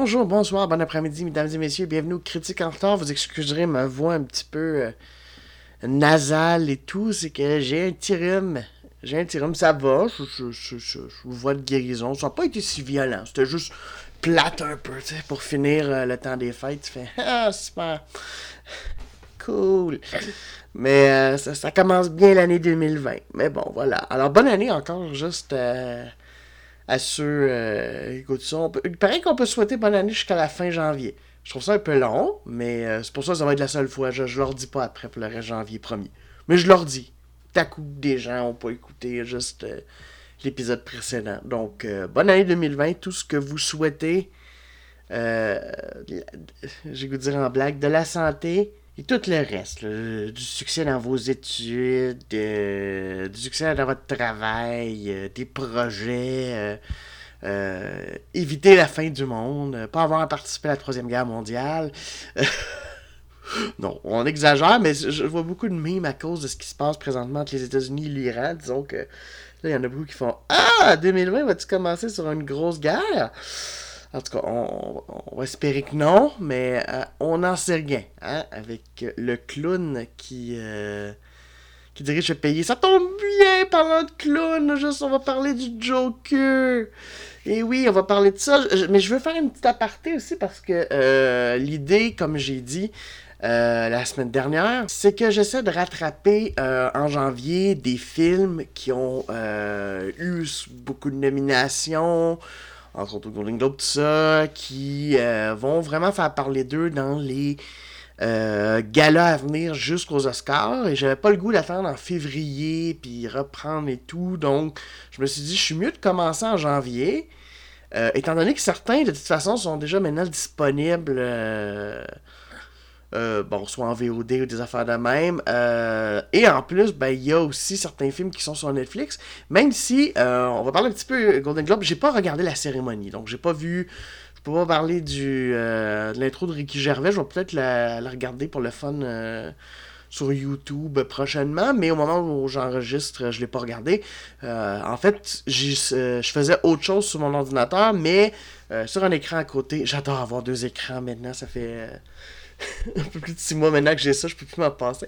Bonjour, bonsoir, bon après-midi, mesdames et messieurs. Bienvenue au Critique en retard. Vous excuserez ma voix un petit peu euh, nasale et tout. C'est que j'ai un petit rhume. J'ai un petit rhume, ça va. Je, je, de guérison. Ça n'a pas été si violent. C'était juste plate un peu, pour finir euh, le temps des fêtes. Tu fais Ah. Cool. Mais euh, ça, ça commence bien l'année 2020. Mais bon, voilà. Alors, bonne année encore, juste. À ceux euh, ça. Il paraît qu'on peut souhaiter bonne année jusqu'à la fin janvier. Je trouve ça un peu long, mais euh, c'est pour ça que ça va être la seule fois. Je, je leur dis pas après pour le reste janvier premier. Mais je leur dis. T'as coup des gens ont pas écouté juste euh, l'épisode précédent. Donc, bonne année 2020. Tout ce que vous souhaitez. J'ai goût de dire en blague. De la santé. Et tout le reste, du succès dans vos études, euh, du succès dans votre travail, euh, des projets, euh, éviter la fin du monde, pas avoir à participer à la Troisième Guerre mondiale. non, on exagère, mais je vois beaucoup de mimes à cause de ce qui se passe présentement entre les États-Unis et l'Iran. Disons que là, il y en a beaucoup qui font Ah, 2020, va-tu commencer sur une grosse guerre en tout cas, on, va espérer que non, mais euh, on n'en sait rien. Hein, avec le clown qui, euh, qui dirige le pays. Ça tombe bien parlant de clown. Juste, on va parler du Joker. Et oui, on va parler de ça. Mais je veux faire une petite aparté aussi parce que euh, l'idée, comme j'ai dit la semaine dernière, c'est que j'essaie de rattraper en janvier des films qui ont eu beaucoup de nominations entre autres au Golden Globe, tout ça, qui euh, vont vraiment faire parler d'eux dans les euh, galas à venir jusqu'aux Oscars. Et j'avais pas le goût d'attendre en février, puis reprendre et tout. Donc, je me suis dit, je suis mieux de commencer en janvier. Euh, étant donné que certains, de toute façon, sont déjà maintenant disponibles. Euh, bon, soit en VOD ou des affaires de même. Euh, et en plus, ben, il y a aussi certains films qui sont sur Netflix. Même si, euh, on va parler un petit peu Golden Globe, j'ai pas regardé la cérémonie. Donc, j'ai pas vu. Je peux pas parler du, de l'intro de Ricky Gervais. Je vais peut-être la, regarder pour le fun sur YouTube prochainement. Mais au moment où j'enregistre, je l'ai pas regardé. En fait, je faisais autre chose sur mon ordinateur, mais sur un écran à côté. J'adore avoir deux écrans maintenant. Ça fait. un peu plus de six mois maintenant que j'ai ça, je peux plus m'en passer.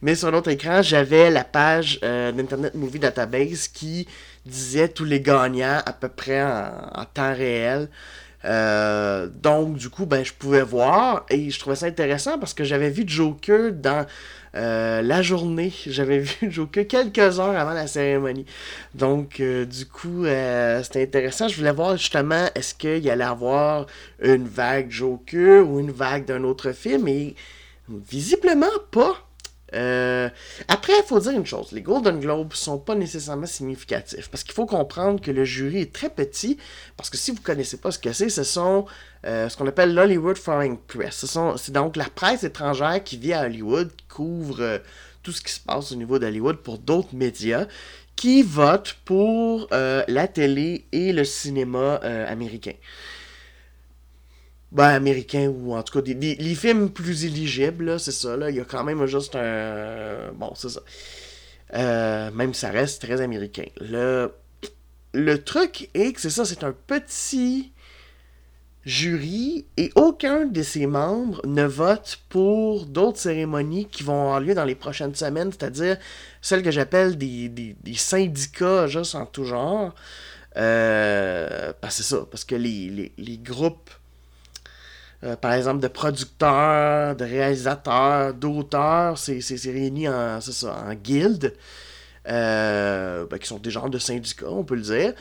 Mais sur l'autre écran, j'avais la page euh, d'Internet Movie Database qui disait tous les gagnants à peu près en temps réel. Euh, donc, du coup, ben, je pouvais voir et je trouvais ça intéressant parce que j'avais vu Joker dans euh, la journée. J'avais vu Joker quelques heures avant la cérémonie. Donc, euh, du coup, c'était intéressant. Je voulais voir justement est-ce qu'il y allait avoir une vague Joker ou une vague d'un autre film et visiblement pas. Euh, après, il faut dire une chose, les Golden Globes sont pas nécessairement significatifs parce qu'il faut comprendre que le jury est très petit parce que si vous connaissez pas ce que c'est, ce sont euh, ce qu'on appelle l'Hollywood Foreign Press. Ce sont, c'est donc la presse étrangère qui vit à Hollywood, qui couvre euh, tout ce qui se passe au niveau d'Hollywood pour d'autres médias, qui vote pour la télé et le cinéma américain ben, américain ou en tout cas des, des- les films plus éligibles, c'est ça. Là, il y a quand même juste un. Bon, c'est ça. Euh, même si ça reste très américain. Le, le truc est que c'est ça, c'est un petit jury et aucun de ses membres ne vote pour d'autres cérémonies qui vont avoir lieu dans les prochaines semaines, c'est-à-dire celles que j'appelle des, des, syndicats juste en tout genre. Euh, c'est ça, parce que les, les groupes euh, par exemple, de producteurs, de réalisateurs, d'auteurs, c'est réuni en, ça, en guildes, euh, ben, qui sont des genres de syndicats, on peut le dire.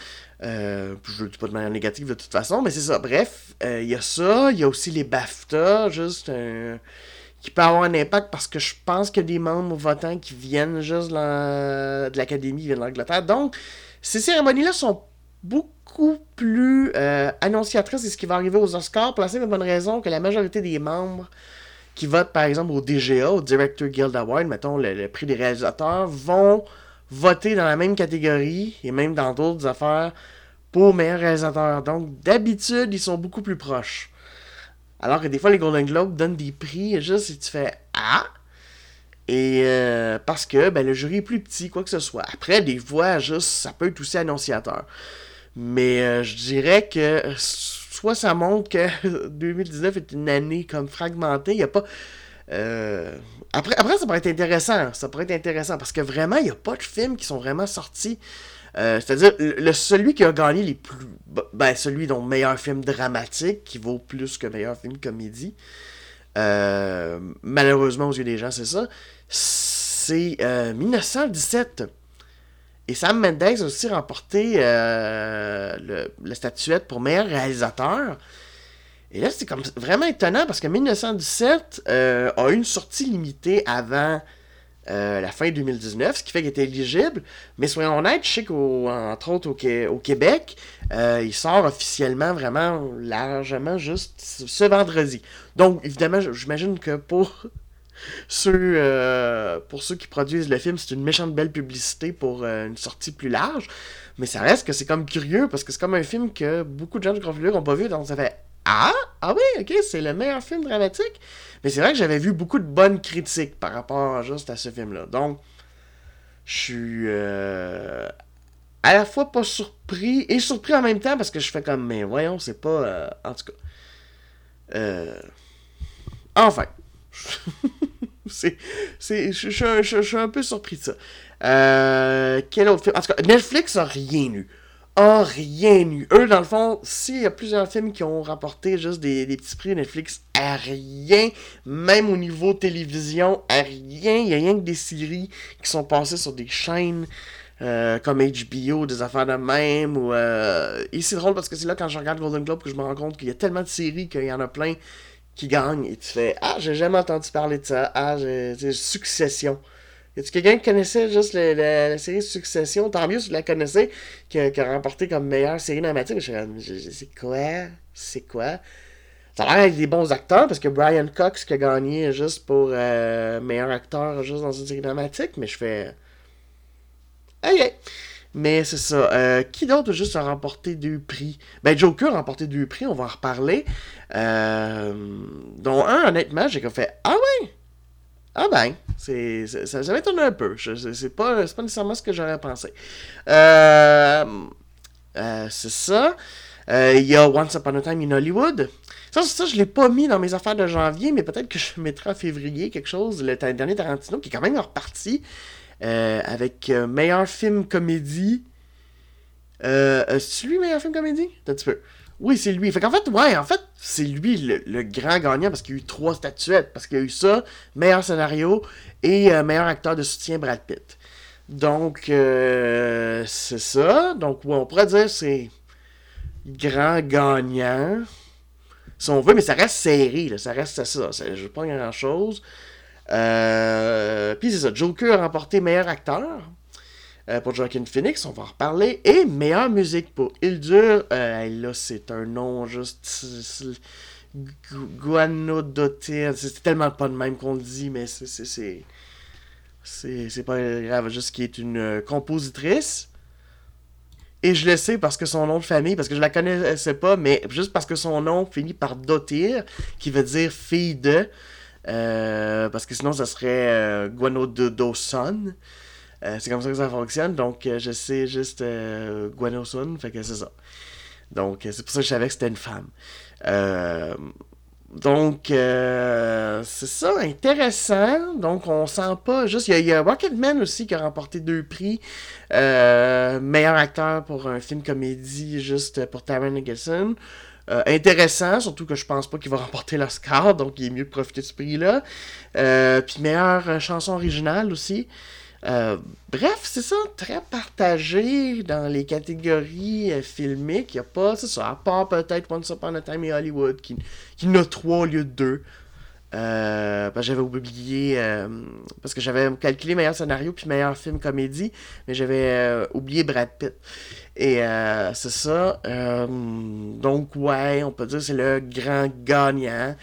Euh, je le dis pas de manière négative de toute façon, mais c'est ça. Bref, euh, il y a ça, il y a aussi les BAFTA, juste qui peut avoir un impact parce que je pense a des membres votants qui viennent juste de la- de l'Académie, viennent de l'Angleterre. Donc, ces cérémonies-là sont beaucoup plus euh, annonciatrices de ce qui va arriver aux Oscars, pour la simple et bonne raison que la majorité des membres qui votent, par exemple, au DGA, au Director Guild Award, mettons le, prix des réalisateurs, vont voter dans la même catégorie et même dans d'autres affaires pour meilleur réalisateur. Donc, d'habitude, ils sont beaucoup plus proches. Alors que des fois, les Golden Globes donnent des prix juste et tu fais Ah! Et euh, parce que ben, le jury est plus petit, quoi que ce soit. Après, des fois, juste, ça peut être aussi annonciateur. Mais euh, je dirais que soit ça montre que 2019 est une année comme fragmentée, il n'y a pas. Euh, après, après, ça pourrait être intéressant. Ça pourrait être intéressant parce que vraiment, il n'y a pas de films qui sont vraiment sortis. C'est-à-dire, le, celui qui a gagné les plus. Ben, celui dont meilleur film dramatique, qui vaut plus que meilleur film comédie. malheureusement, aux yeux des gens, c'est ça c'est 1917. Euh, Et Sam Mendes a aussi remporté euh, la statuette pour meilleur réalisateur. Et là, c'est comme vraiment étonnant parce que 1917 euh, a eu une sortie limitée avant la fin 2019, ce qui fait qu'il était éligible. Mais soyons honnêtes, je sais qu'entre autres au, Québec, il sort officiellement vraiment largement juste ce vendredi. Donc, évidemment, j'imagine que pour euh, pour ceux qui produisent le film, c'est une méchante belle publicité pour euh, une sortie plus large. Mais ça reste que c'est comme curieux parce que c'est comme un film que beaucoup de gens du Grand public n'ont pas vu. Donc ça fait Ah, ah oui, ok, c'est le meilleur film dramatique. Mais c'est vrai que j'avais vu beaucoup de bonnes critiques par rapport juste à ce film-là. Donc, je suis euh, à la fois pas surpris et surpris en même temps parce que je fais comme, mais voyons, c'est pas. en tout cas. Enfin. c'est, je, suis un peu surpris de ça. Euh, quel autre film? En tout cas, Netflix a rien eu. A rien eu. Eux, dans le fond, s'il y a plusieurs films qui ont rapporté juste des, petits prix, Netflix a rien. Même au niveau télévision, a rien. Il y a rien que des séries qui sont passées sur des chaînes. Euh, comme HBO, des affaires de même. Euh... Et c'est drôle parce que c'est là quand je regarde Golden Globe que je me rends compte qu'il y a tellement de séries qu'il y en a plein qui gagne et tu fais Ah, j'ai jamais entendu parler de ça. Ah, j'ai Succession. Y a-tu quelqu'un qui connaissait juste la, série Succession? Tant mieux si tu la connaissais, qui a, remporté comme meilleure série dramatique. C'est quoi? C'est quoi? Ça a l'air avec des bons acteurs parce que Brian Cox qui a gagné juste pour euh, meilleur acteur juste dans une série dramatique, mais je fais. Ok. Mais c'est ça. Euh, qui d'autre juste a remporté deux prix? Ben, Joker a remporté deux prix, on va en reparler. Euh, dont un, honnêtement, j'ai fait Ah ouais Ah ben, c'est, ça, m'étonne un peu. c'est, pas, pas nécessairement ce que j'aurais pensé. Euh, c'est ça. Il y a Once Upon a Time in Hollywood. Ça, ça je l'ai pas mis dans mes affaires de janvier, mais peut-être que je mettrai en février quelque chose. Le dernier Tarantino qui est quand même reparti. Euh, avec euh, meilleur film comédie. Euh, c'est lui meilleur film comédie? Un petit peu. Oui, c'est lui. Fait fait, ouais, en fait, c'est lui le, grand gagnant parce qu'il y a eu trois statuettes. Parce qu'il y a eu ça, meilleur scénario et meilleur acteur de soutien Brad Pitt. Donc, c'est ça. Donc, on pourrait dire c'est grand gagnant. Si on veut, mais ça reste serré, ça reste ça. ça je veux pas grand chose. Euh, puis c'est ça, Joker a remporté meilleur acteur euh, pour Joaquin Phoenix, on va en reparler. Et meilleure musique pour Il dure. Euh, là, c'est un nom juste. Guanodotir. C'est tellement pas de même qu'on le dit, mais c'est. C'est pas grave, juste qui est une compositrice. Et je le sais parce que son nom de famille, parce que je la connaissais pas, mais juste parce que son nom finit par Dotir, qui veut dire fille de. Euh, parce que sinon, ça serait euh, Guano de. Euh, c'est comme ça que ça fonctionne. Donc, je sais juste Guano Sun. Fait que c'est ça. Donc, c'est pour ça que je savais que c'était une femme. donc, c'est ça, intéressant. Donc, on sent pas juste. Il y, a Rocketman aussi qui a remporté deux prix. meilleur acteur pour un film comédie, juste pour Taron Egerton. Euh, intéressant, surtout que je pense pas qu'il va remporter l'Oscar, donc il est mieux de profiter de ce prix-là. Euh, puis meilleure euh, chanson originale aussi. bref, c'est ça, très partagé dans les catégories filmiques. Il n'y a pas, c'est ça, à part peut-être Once Upon a Time in Hollywood, qui, qui n'a trois au lieu de deux. J'avais oublié parce que j'avais calculé meilleur scénario puis meilleur film comédie mais j'avais oublié Brad Pitt et euh, c'est ça. Euh, donc, ouais, on peut dire que c'est le grand gagnant.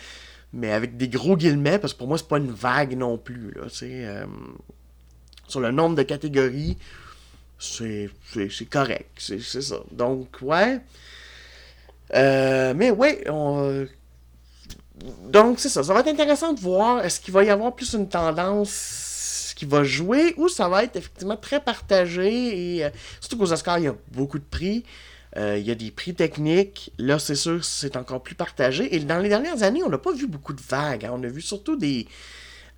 Mais avec des gros guillemets, parce que pour moi, c'est pas une vague non plus. Là, euh, sur le nombre de catégories, c'est correct. C'est ça. Donc, ouais. mais ouais, donc c'est ça. Ça va être intéressant de voir est-ce qu'il va y avoir plus une tendance qui va jouer ou ça va être effectivement très partagé et surtout qu'aux Oscars, il y a beaucoup de prix. il y a des prix techniques. Là, c'est sûr, c'est encore plus partagé. Et dans les dernières années, on n'a pas vu beaucoup de vagues. Hein. On a vu surtout des,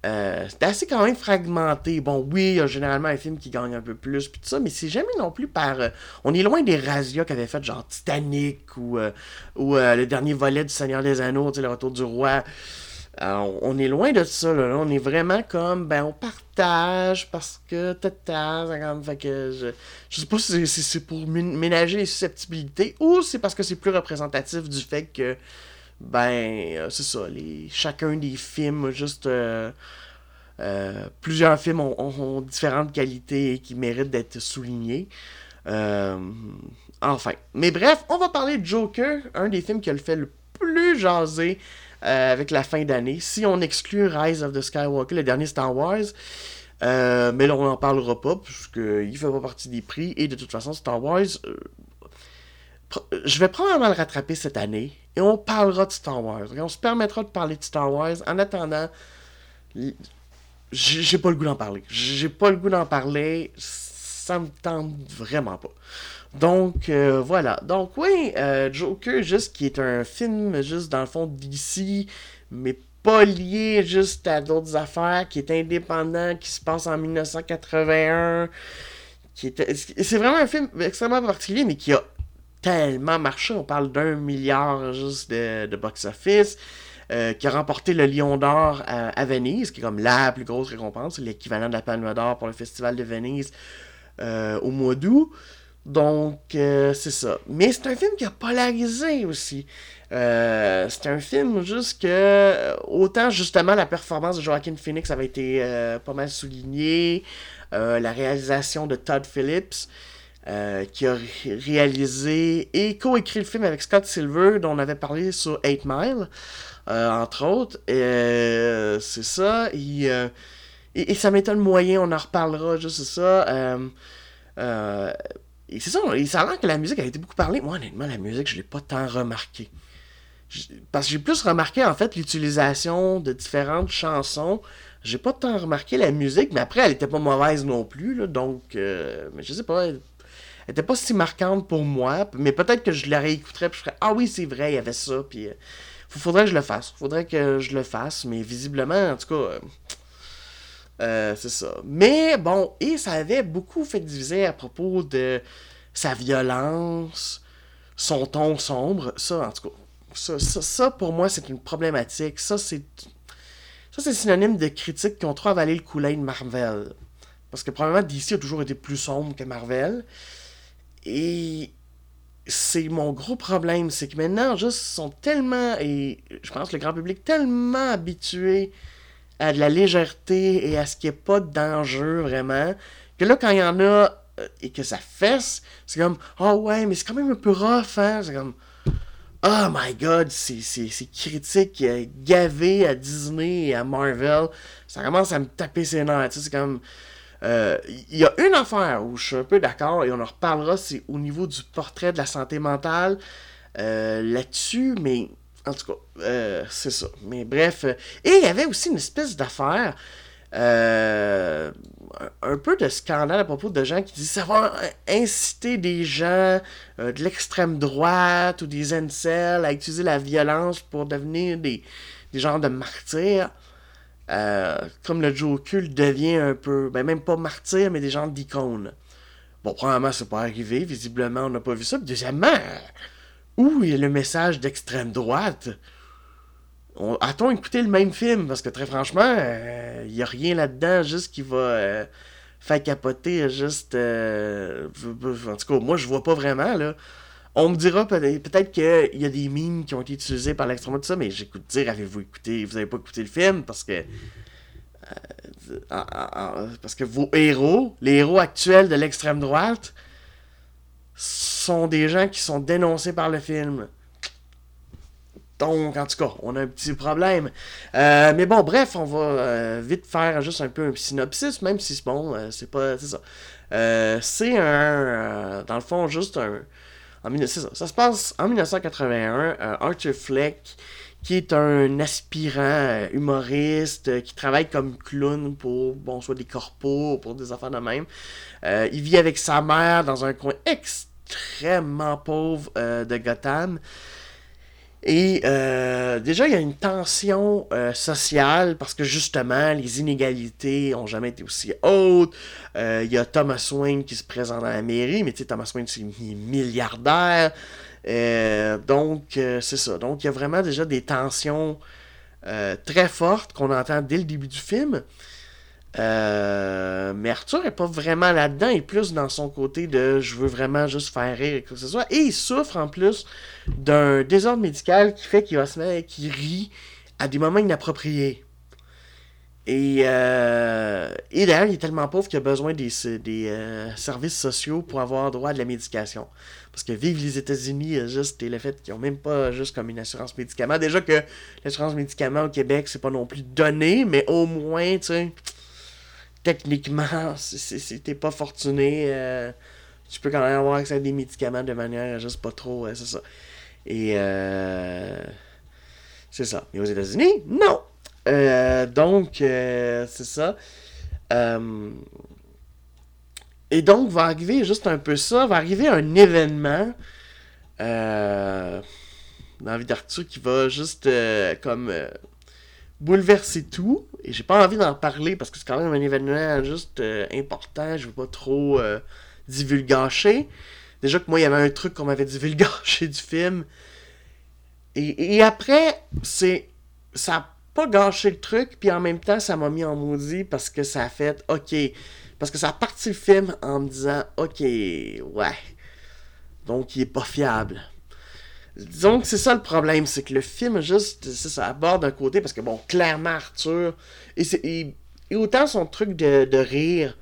euh, c'est assez quand même fragmenté. Bon, oui, il y a généralement un film qui gagne un peu plus, puis tout ça, mais c'est jamais non plus par. Euh, on est loin des Razia qui avaient fait genre Titanic ou, euh, ou le dernier volet du Seigneur des Anneaux, le retour du roi. on est loin de ça, là. On est vraiment comme, ben, on partage parce que tata, je, je sais pas si c'est pour ménager les susceptibilités ou c'est parce que c'est plus représentatif du fait que ben, euh, c'est ça, les, chacun des films, juste euh, euh, plusieurs films ont, différentes qualités qui méritent d'être soulignés. enfin. Mais bref, on va parler de Joker, un des films qui a le fait le plus jaser avec la fin d'année. Si on exclut Rise of the Skywalker, le dernier Star Wars, mais là on n'en parlera pas, puisqu'il ne fait pas partie des prix, et de toute façon, Star Wars, je vais probablement le rattraper cette année et on parlera de Star Wars. on se permettra de parler de Star Wars. En attendant, j'ai pas le goût d'en parler. J'ai pas le goût d'en parler. Ça me tente vraiment pas. Donc, euh, voilà. Donc, oui, euh, Joker, juste qui est un film, juste dans le fond d'ici, mais pas lié juste à d'autres affaires, qui est indépendant, qui se passe en 1981. C'est vraiment un film extrêmement particulier, mais qui a tellement marché. On parle d'un milliard juste de, box-office. Euh, qui a remporté le Lion d'Or à, Venise, qui est comme la plus grosse récompense, l'équivalent de la Palme d'Or pour le Festival de Venise euh, au mois d'août. Donc, euh, c'est ça. Mais c'est un film qui a polarisé aussi. c'est un film juste que, autant justement la performance de Joaquin Phoenix avait été pas mal soulignée, la réalisation de Todd Phillips, euh, qui a réalisé et co-écrit le film avec Scott Silver, dont on avait parlé sur 8 Mile, euh, entre autres. Euh, c'est ça. Et, et, ça m'étonne moyen, on en reparlera, juste ça. et c'est ça, s'avère que la musique a été beaucoup parlée. Moi, honnêtement, la musique, je l'ai pas tant remarqué. Parce que j'ai plus remarqué, en fait, l'utilisation de différentes chansons j'ai pas tant remarqué la musique, mais après, elle était pas mauvaise non plus, donc, mais je sais pas, était pas si marquante pour moi, mais peut-être que je la réécouterais puis je ferais Ah oui, c'est vrai, il y avait ça, puis il euh, faudrait que je le fasse. Faudrait que je le fasse, mais visiblement, en tout cas, euh, euh, c'est ça. Mais bon, et ça avait beaucoup fait diviser à propos de sa violence, son ton sombre. Ça, en tout cas, ça, ça, pour moi, c'est une problématique. Ça, c'est. Ça, c'est synonyme de critiques qui ont trop avalé le coulet de Marvel. Parce que probablement DC a toujours été plus sombre que Marvel. Et c'est mon gros problème, c'est que maintenant, juste, sont tellement, et je pense le grand public, tellement habitué à de la légèreté et à ce qu'il n'y ait pas de danger vraiment, que là, quand il y en a euh, et que ça fesse, c'est comme, oh ouais, mais c'est quand même un peu rough, hein? C'est comme, oh my god, c'est critique euh, gavé à Disney et à Marvel. Ça commence à me taper ses nerfs, tu sais, c'est comme, il euh, y a une affaire où je suis un peu d'accord et on en reparlera, c'est au niveau du portrait de la santé mentale euh, là-dessus, mais en tout cas, euh, c'est ça. Mais bref, et il y avait aussi une espèce d'affaire, un peu de scandale à propos de gens qui disent ça va inciter des gens de l'extrême droite ou des incels à utiliser la violence pour devenir des, des genres de martyrs. Euh, comme le Joker devient un peu, ben même pas martyr, mais des gens d'icônes. Bon, premièrement, c'est pas arrivé, visiblement, on n'a pas vu ça. deuxièmement, où est le message d'extrême droite? A-t-on écouté le même film? Parce que très franchement, il euh, n'y a rien là-dedans, juste qui va euh, faire capoter, juste. en tout cas, moi, je vois pas vraiment, là. On me dira peut-être qu'il y a des mimes qui ont été utilisées par l'extrême droite, mais j'écoute dire, avez-vous écouté, vous avez pas écouté le film? Parce que. Euh, parce que vos héros, les héros actuels de l'extrême droite, sont des gens qui sont dénoncés par le film. Donc, en tout cas, on a un petit problème. Euh, mais bon, bref, on va euh, vite faire juste un peu un synopsis, même si c'est bon, c'est pas. C'est ça. c'est un. dans le fond, juste un ça, ça, se passe en 1981. Euh, Arthur Fleck, qui est un aspirant euh, humoriste euh, qui travaille comme clown pour, bon, soit des corpos, pour des affaires de même. Il vit avec sa mère dans un coin extrêmement pauvre de Gotham. Et déjà, il y a une tension sociale parce que justement, les inégalités ont jamais été aussi hautes. Il y a Thomas Wayne qui se présente dans la mairie, mais tu sais, Thomas Wayne, c'est milliardaire. Euh, donc, euh, c'est ça. Donc, il y a vraiment déjà des tensions euh, très fortes qu'on entend dès le début du film. Mais Arthur est pas vraiment là-dedans, il est plus dans son côté de je veux vraiment juste faire rire et que ce soit. Et il souffre en plus d'un désordre médical qui fait qu'il va se mettre, qu'il rit à des moments inappropriés. Et, et d'ailleurs, il est tellement pauvre qu'il a besoin des, des services sociaux pour avoir droit à de la médication. Parce que vivre les États-Unis, juste le fait qu'ils n'ont même pas juste comme une assurance médicaments. Déjà que l'assurance médicaments au Québec, c'est pas non plus donné, mais au moins, tu sais, techniquement, si t'es pas fortuné, euh, tu peux quand même avoir accès à des médicaments de manière juste pas trop, c'est ça. Et euh, c'est ça. Mais aux États-Unis, non. Euh, donc, c'est ça. Et donc, va arriver juste un peu ça, va arriver un événement euh, dans la vie d'Arthur qui va juste euh, comme euh, bouleverser tout. Et j'ai pas envie d'en parler parce que c'est quand même un événement juste important, je veux pas trop divulgacher. Déjà que moi, il y avait un truc qu'on m'avait divulgaché du film. Et, et après, c'est. Ça a pas gâché le truc, puis en même temps, ça m'a mis en maudit parce que ça a fait, ok, parce que ça a parti le film en me disant, ok, ouais. Donc, il est pas fiable. Que c'est ça le problème, c'est que le film, juste, ça aborde un côté, parce que, bon, clairement, Arthur, et, autant son truc de, rire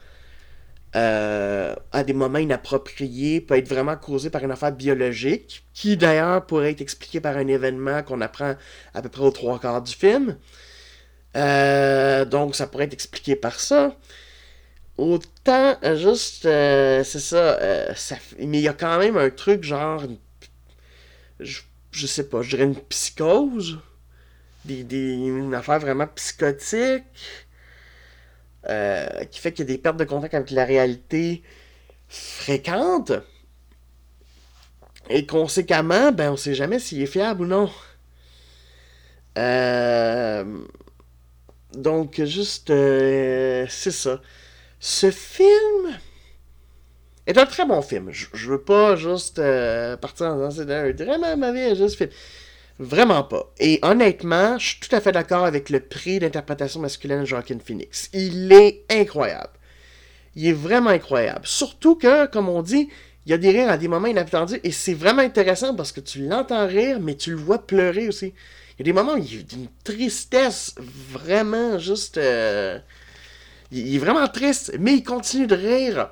euh, à des moments inappropriés peut être vraiment causé par une affaire biologique, qui d'ailleurs pourrait être expliqué par un événement qu'on apprend à peu près aux trois quarts du film. Euh, donc, ça pourrait être expliqué par ça. Autant, juste, euh, c'est ça, mais il y a quand même un truc genre, je, je sais pas, je dirais une psychose, des, des, une affaire vraiment psychotique, qui fait qu'il y a des pertes de contact avec la réalité fréquentes. Et conséquemment, ben on sait jamais s'il est fiable ou non. donc, juste, c'est ça. Ce film est un très bon film. Je, veux pas juste euh, partir c'est un vraiment mauvais juste film. Vraiment pas. Et honnêtement, je suis tout à fait d'accord avec le prix d'interprétation masculine de Joaquin Phoenix. Il est incroyable. Il est vraiment incroyable. Surtout que, comme on dit, il y a des rires à des moments inattendus et c'est vraiment intéressant parce que tu l'entends rire, mais tu le vois pleurer aussi. Il y a des moments où il y a une tristesse vraiment juste. Euh, il, est vraiment triste, mais il continue de rire.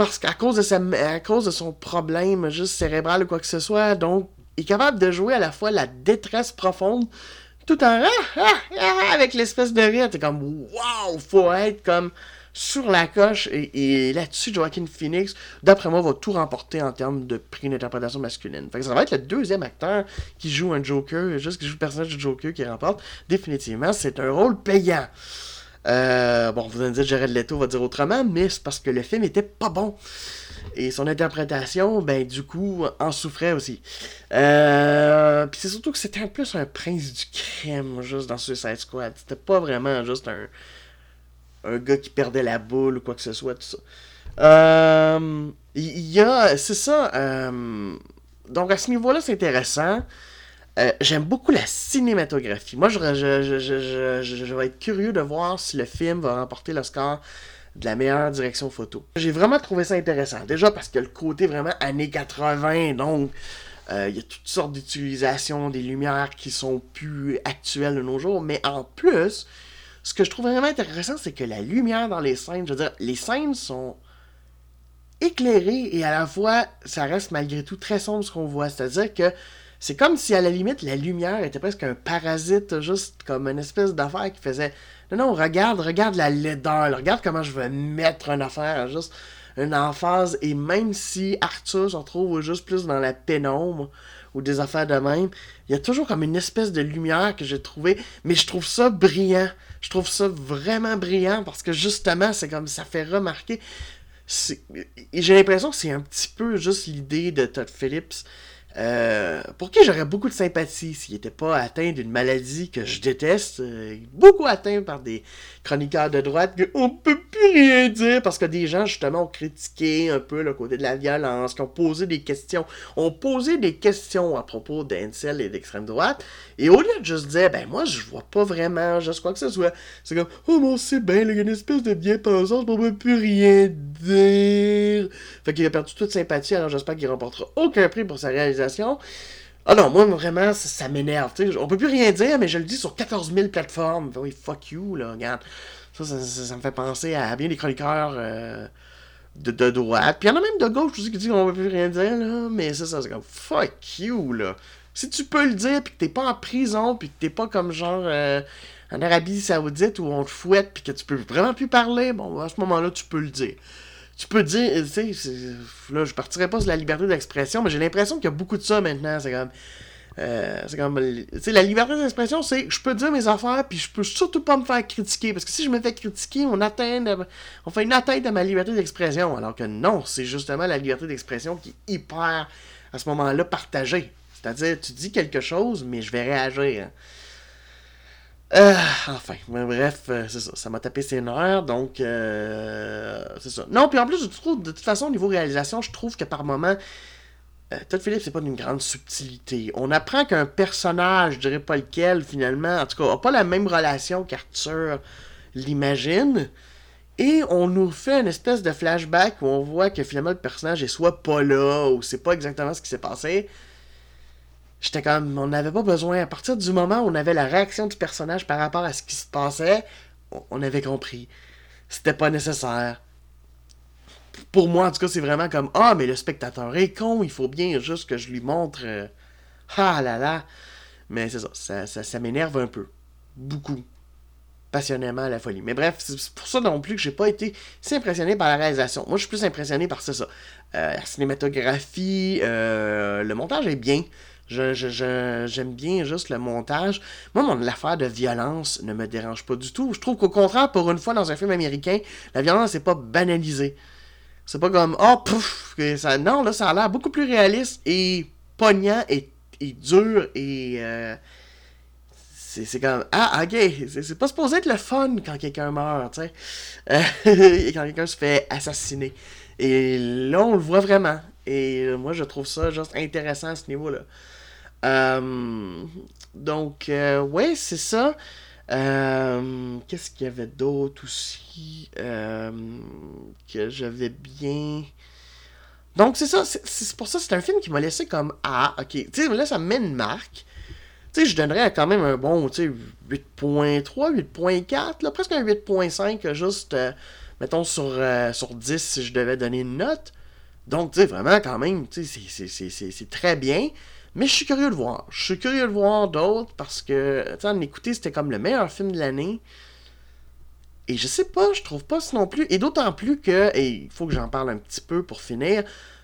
Parce qu'à cause, de cause de son problème juste cérébral ou quoi que ce soit, donc, il est capable de jouer à la fois la détresse profonde, tout en ah, ah, ah, avec l'espèce de rire. T'es comme, waouh, faut être comme sur la coche. Et, là-dessus, Joaquin Phoenix, d'après moi, va tout remporter en termes de prix d'interprétation masculine. Fait que ça va être le deuxième acteur qui joue un Joker, juste qui joue le personnage du Joker qui remporte. Définitivement, c'est un rôle payant. Euh, bon, vous allez me dire Jared Leto va dire autrement, mais c'est parce que le film était pas bon. Et son interprétation, ben du coup, en souffrait aussi. Euh, Puis c'est surtout que c'était un plus un prince du crème, juste dans Suicide Squad. C'était pas vraiment juste un, un gars qui perdait la boule ou quoi que ce soit, tout ça. Euh, c'est ça. Donc à ce niveau-là, c'est intéressant. Euh, j'aime beaucoup la cinématographie. Moi, je, vais être curieux de voir si le film va remporter le score de la meilleure direction photo. J'ai vraiment trouvé ça intéressant. Déjà parce que le côté vraiment années 80, donc euh, il y a toutes sortes d'utilisations des lumières qui sont plus actuelles de nos jours. Mais en plus, ce que je trouve vraiment intéressant, c'est que la lumière dans les scènes, je veux dire, les scènes sont éclairées et à la fois, ça reste malgré tout très sombre ce qu'on voit. C'est-à-dire que c'est comme si à la limite la lumière était presque un parasite, juste comme une espèce d'affaire qui faisait Non, non, regarde, regarde la laideur, regarde comment je vais mettre une affaire, juste une emphase. Et même si Arthur se retrouve juste plus dans la pénombre, ou des affaires de même, il y a toujours comme une espèce de lumière que j'ai trouvé, mais je trouve ça brillant. Je trouve ça vraiment brillant parce que justement, c'est comme ça fait remarquer. J'ai l'impression que c'est un petit peu juste l'idée de Todd Phillips euh, pour qui j'aurais beaucoup de sympathie s'il n'était pas atteint d'une maladie que je déteste, euh, beaucoup atteint par des chroniqueurs de droite qu'on peut plus rien dire parce que des gens justement ont critiqué un peu le côté de la violence, qui ont posé des questions, ont posé des questions à propos d'Ancel et d'extrême droite, et au lieu de juste dire ben moi je vois pas vraiment juste quoi que ce soit, c'est comme oh mon c'est bien, il y a une espèce de bien-pensance, on peut plus rien dire. Fait qu'il a perdu toute sympathie, alors j'espère qu'il remportera aucun prix pour sa réalisation ah non, moi, vraiment, ça, m'énerve. On peut plus rien dire, mais je le dis sur 14 000 plateformes. Oui, fuck you, là, regarde. Ça, ça, me fait penser à bien des chroniqueurs euh, de, droite. Puis il y en a même de gauche aussi qui disent qu'on peut plus rien dire, là. Mais ça, ça, c'est comme fuck you, là. Si tu peux le dire, puis que t'es pas en prison, puis que t'es pas comme genre euh, en Arabie Saoudite où on te fouette, puis que tu peux vraiment plus parler, bon, à ce moment-là, tu peux le dire tu peux dire, tu sais, là, je partirais pas sur la liberté d'expression, mais j'ai l'impression qu'il y a beaucoup de ça maintenant. C'est comme. Euh, c'est comme. Tu sais, la liberté d'expression, c'est je peux dire mes affaires, puis je peux surtout pas me faire critiquer. Parce que si je me fais critiquer, on, atteint on fait une atteinte à ma liberté d'expression. Alors que non, c'est justement la liberté d'expression qui est hyper, à ce moment-là, partagée. C'est-à-dire, tu dis quelque chose, mais je vais réagir. Euh, enfin, bref, euh, c'est ça. Ça m'a tapé ses nerfs, donc euh, c'est ça. Non, puis en plus, je trouve, de toute façon, au niveau réalisation, je trouve que par moment, euh, Todd Phillips, c'est pas d'une grande subtilité. On apprend qu'un personnage, je dirais pas lequel, finalement, en tout cas, a pas la même relation qu'Arthur l'imagine. Et on nous fait une espèce de flashback où on voit que finalement le personnage est soit pas là, ou c'est pas exactement ce qui s'est passé. J'étais comme, on n'avait pas besoin. À partir du moment où on avait la réaction du personnage par rapport à ce qui se passait, on avait compris. C'était pas nécessaire. Pour moi, en tout cas, c'est vraiment comme, ah, mais le spectateur est con, il faut bien juste que je lui montre. Euh, ah là là. Mais c'est ça, ça, ça, m'énerve un peu. Beaucoup passionnément à la folie. Mais bref, c'est pour ça non plus que j'ai pas été si impressionné par la réalisation. Moi, je suis plus impressionné par ça. Euh, la cinématographie, euh, le montage est bien. J'aime bien juste le montage. Moi, mon affaire de violence ne me dérange pas du tout. Je trouve qu'au contraire, pour une fois, dans un film américain, la violence n'est pas banalisée. C'est pas comme oh pouf ça, non là ça a l'air beaucoup plus réaliste et poignant et, dur et euh, c'est comme ah ok c'est pas supposé être le fun quand quelqu'un meurt tu sais et quand quelqu'un se fait assassiner et là on le voit vraiment et moi je trouve ça juste intéressant à ce niveau là euh, donc, euh, ouais, c'est ça. Euh, qu'est-ce qu'il y avait d'autre aussi que j'avais bien? Donc, c'est ça. C'est pour ça c'est un film qui m'a laissé comme Ah, ok. Tu sais, là, ça me met une marque. Tu sais, je donnerais quand même un bon, tu sais, 8.3, 8.4, là, presque un 8.5, juste, mettons, sur, sur 10 si je devais donner une note. Donc, tu sais, vraiment, quand même, tu sais, c'est très bien. Mais je suis curieux de voir. Je suis curieux de voir d'autres parce que, tu en c'était comme le meilleur film de l'année. Et je sais pas, je trouve pas ça non plus. Et d'autant plus que, et il faut que j'en parle un petit peu pour finir,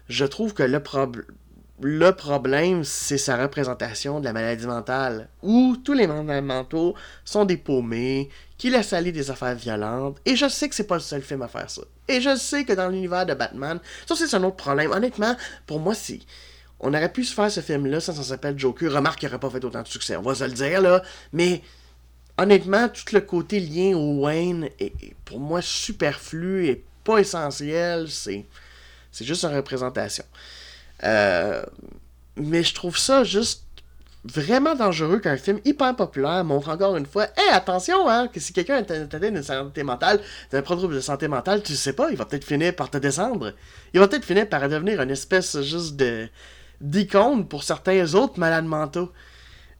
je trouve que le, problème, c'est sa représentation de la maladie mentale, où tous les mandats mentaux sont des paumés, qui laissent aller des affaires violentes, et je sais que c'est pas le seul film à faire ça. Et je sais que dans l'univers de Batman, ça c'est un autre problème. Honnêtement, pour moi, c'est on aurait pu se faire ce film-là, ça, ça s'appelle Joker. Remarque qu'il n'aurait pas fait autant de succès, on va se le dire, là. Mais honnêtement, tout le côté lien au Wayne est, pour moi superflu et pas essentiel. C'est, c'est juste une représentation. Euh, mais je trouve ça juste vraiment dangereux qu'un film hyper populaire montre encore une fois Hé, attention, hein, que si quelqu'un est atteint d'une santé mentale, d'un problème de santé mentale, tu sais pas, il va peut-être finir par te descendre. Il va peut-être finir par devenir une espèce juste de d'icône pour certains autres malades mentaux.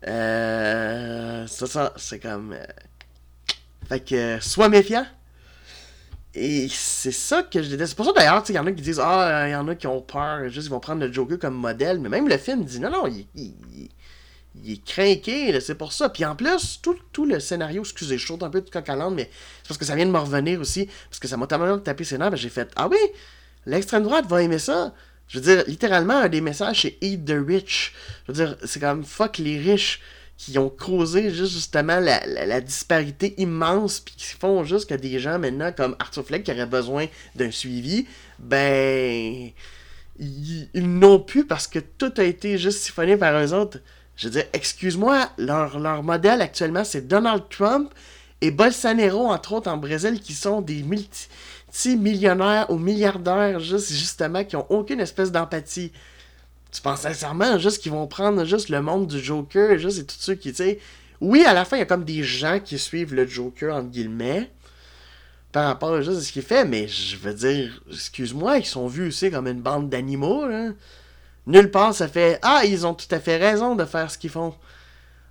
Euh, ça, ça c'est comme. Euh, fait que, sois méfiant. Et c'est ça que je disais. C'est pour ça d'ailleurs, il y en a qui disent Ah, il y en a qui ont peur, juste ils vont prendre le Joker comme modèle. Mais même le film dit Non, non, il, il, est craqué, c'est pour ça. Puis en plus, tout, tout le scénario, excusez, je saute un peu de coq à mais c'est parce que ça vient de me revenir aussi. Parce que ça m'a tellement tapé ses nerfs, j'ai fait Ah oui, l'extrême droite va aimer ça. Je veux dire, littéralement, un des messages, c'est Eat the Rich. Je veux dire, c'est comme fuck les riches qui ont causé juste justement la, disparité immense, puis qui font juste que des gens maintenant comme Arthur Fleck qui auraient besoin d'un suivi, ben ils, n'ont plus parce que tout a été juste siphonné par eux autres. Je veux dire, excuse-moi, leur, leur modèle actuellement c'est Donald Trump et Bolsonaro, entre autres en Brésil, qui sont des multi-millionnaires ou milliardaires, juste, justement, qui ont aucune espèce d'empathie. Tu penses sincèrement juste qu'ils vont prendre juste le monde du Joker, juste et tout ceux qui, tu sais. Oui, à la fin, il y a comme des gens qui suivent le Joker, entre guillemets, par rapport à juste ce qu'il fait, mais je veux dire, excuse-moi, ils sont vus aussi comme une bande d'animaux, Nulle part ça fait Ah, ils ont tout à fait raison de faire ce qu'ils font.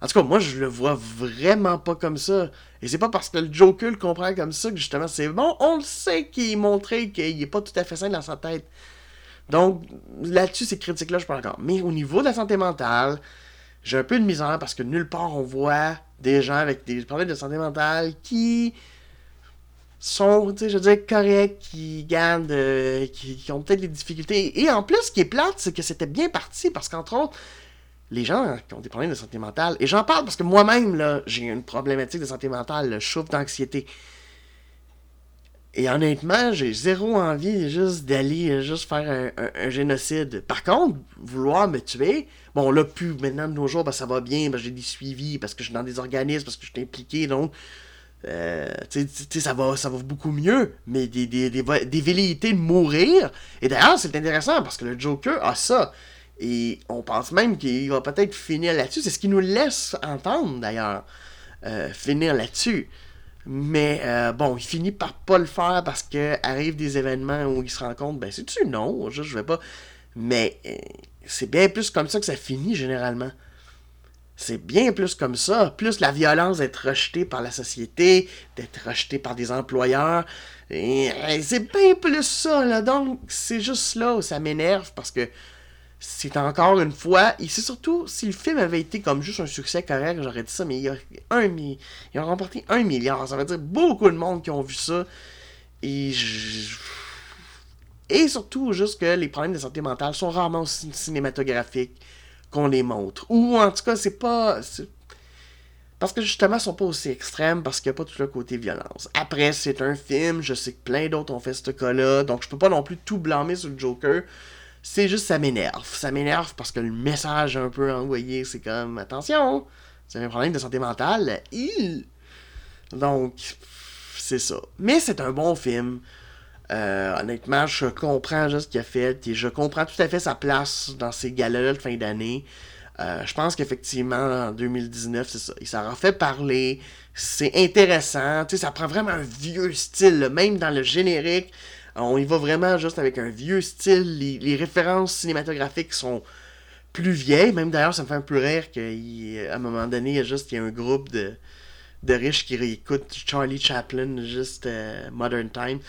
En tout cas, moi, je le vois vraiment pas comme ça. Et c'est pas parce que le Joker le comprend comme ça que justement c'est bon. On le sait qu'il est montré qu'il est pas tout à fait sain dans sa tête. Donc, là-dessus, ces critiques-là, je parle encore. Mais au niveau de la santé mentale, j'ai un peu de misère parce que nulle part on voit des gens avec des problèmes de santé mentale qui sont, tu sais, je veux dire, corrects, qui gardent, euh, qui, qui, ont peut-être des difficultés. Et en plus, ce qui est plate, c'est que c'était bien parti parce qu'entre autres, les gens qui ont des problèmes de santé mentale, et j'en parle parce que moi-même, là, j'ai une problématique de santé mentale, je souffre d'anxiété. Et honnêtement, j'ai zéro envie juste d'aller juste faire un, génocide. Par contre, vouloir me tuer, bon, là, plus maintenant de nos jours, ben, ça va bien, ben, j'ai des suivis, parce que je suis dans des organismes, parce que je suis impliqué, donc, euh, tu sais, ça va, ça va beaucoup mieux. Mais des, des, des, des velléités de mourir, et d'ailleurs, c'est intéressant, parce que le Joker a ça. Et on pense même qu'il va peut-être finir là-dessus. C'est ce qui nous laisse entendre, d'ailleurs, euh, finir là-dessus. Mais euh, bon, il finit par pas le faire parce que des événements où il se rend compte, ben c'est-tu non, je, je vais pas. Mais euh, c'est bien plus comme ça que ça finit généralement. C'est bien plus comme ça. Plus la violence d'être rejetée par la société, d'être rejetée par des employeurs. C'est bien plus ça, là. Donc, c'est juste là où ça m'énerve parce que c'est encore une fois, et c'est surtout, si le film avait été comme juste un succès correct, j'aurais dit ça, mais il a un ils ont remporté un milliard, ça veut dire beaucoup de monde qui ont vu ça, et et surtout juste que les problèmes de santé mentale sont rarement aussi cinématographiques qu'on les montre, ou en tout cas c'est pas, parce que justement, ils sont pas aussi extrêmes parce qu'il n'y a pas tout le côté violence. Après, c'est un film, je sais que plein d'autres ont fait ce cas-là, donc je peux pas non plus tout blâmer sur le Joker. C'est juste, ça m'énerve. Ça m'énerve parce que le message un peu envoyé, c'est comme attention, c'est un problème de santé mentale. Donc, c'est ça. Mais c'est un bon film. Euh, honnêtement, je comprends juste ce qu'il a fait et je comprends tout à fait sa place dans ces galas de fin d'année. Euh, je pense qu'effectivement, en 2019, c'est ça. Il s'en fait parler. C'est intéressant. Tu sais, ça prend vraiment un vieux style, même dans le générique. On y va vraiment juste avec un vieux style. Les, références cinématographiques sont plus vieilles. Même d'ailleurs, ça me fait un peu rire qu'à un moment donné, il y a juste un groupe de, de riches qui réécoutent Charlie Chaplin, juste euh, Modern Time.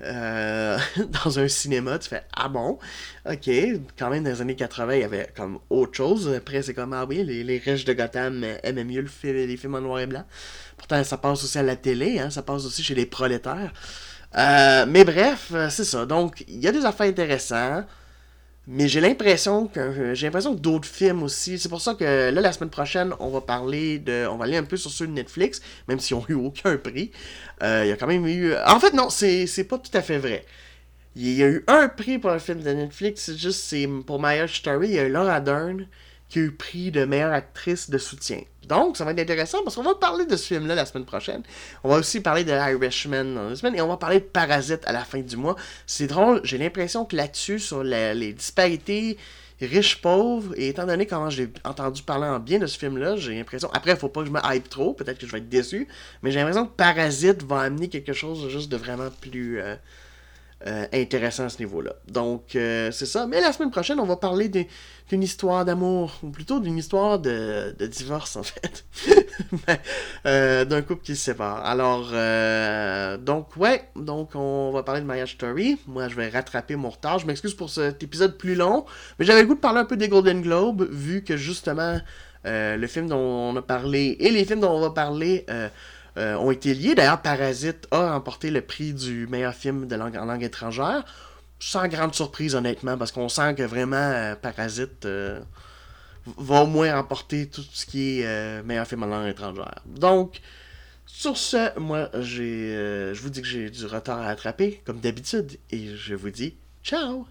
Euh, dans un cinéma, tu fais Ah bon, ok, quand même dans les années 80, il y avait comme autre chose. Après, c'est comme Ah oui, les, riches de Gotham aimaient mieux les films en noir et blanc. Pourtant, ça passe aussi à la télé, hein, ça passe aussi chez les prolétaires. Euh, mais bref, euh, c'est ça. Donc, il y a des affaires intéressantes. Mais j'ai l'impression que euh, j'ai l'impression d'autres films aussi. C'est pour ça que là, la semaine prochaine, on va parler de. On va aller un peu sur ceux de Netflix, même s'ils n'ont eu aucun prix. il y a quand même eu. En fait, non, c'est pas tout à fait vrai. Il y a eu un prix pour un film de Netflix, c'est juste c'est pour My Story, il y a eu Laura Dern qui a eu prix de meilleure actrice de soutien. Donc, ça va être intéressant parce qu'on va parler de ce film-là la semaine prochaine. On va aussi parler de Irishman dans la semaine et on va parler de Parasite à la fin du mois. C'est drôle, j'ai l'impression que là-dessus, sur les disparités riches-pauvres, et étant donné comment j'ai entendu parler en bien de ce film-là, j'ai l'impression. Après, faut pas que je me hype trop, peut-être que je vais être déçu, mais j'ai l'impression que Parasite va amener quelque chose juste de vraiment plus. Euh, euh, intéressant à ce niveau-là. Donc, euh, c'est ça. Mais la semaine prochaine, on va parler d'une histoire d'amour, ou plutôt d'une histoire de, divorce, en fait. Euh, d'un couple qui se sépare. Alors, donc, ouais, donc on va parler de Marriage Story. Moi, je vais rattraper mon retard. Je m'excuse pour cet épisode plus long, mais j'avais le goût de parler un peu des Golden Globes, vu que justement, le film dont on a parlé et les films dont on va parler euh, ont été liés. D'ailleurs, Parasite a remporté le prix du meilleur film de langue, en langue étrangère. sans grande surprise, honnêtement, parce qu'on sent que vraiment Parasite va au moins emporter tout ce qui est meilleur film en langue étrangère. Donc, sur ce, moi, je vous dis que j'ai du retard à attraper, comme d'habitude, et je vous dis ciao!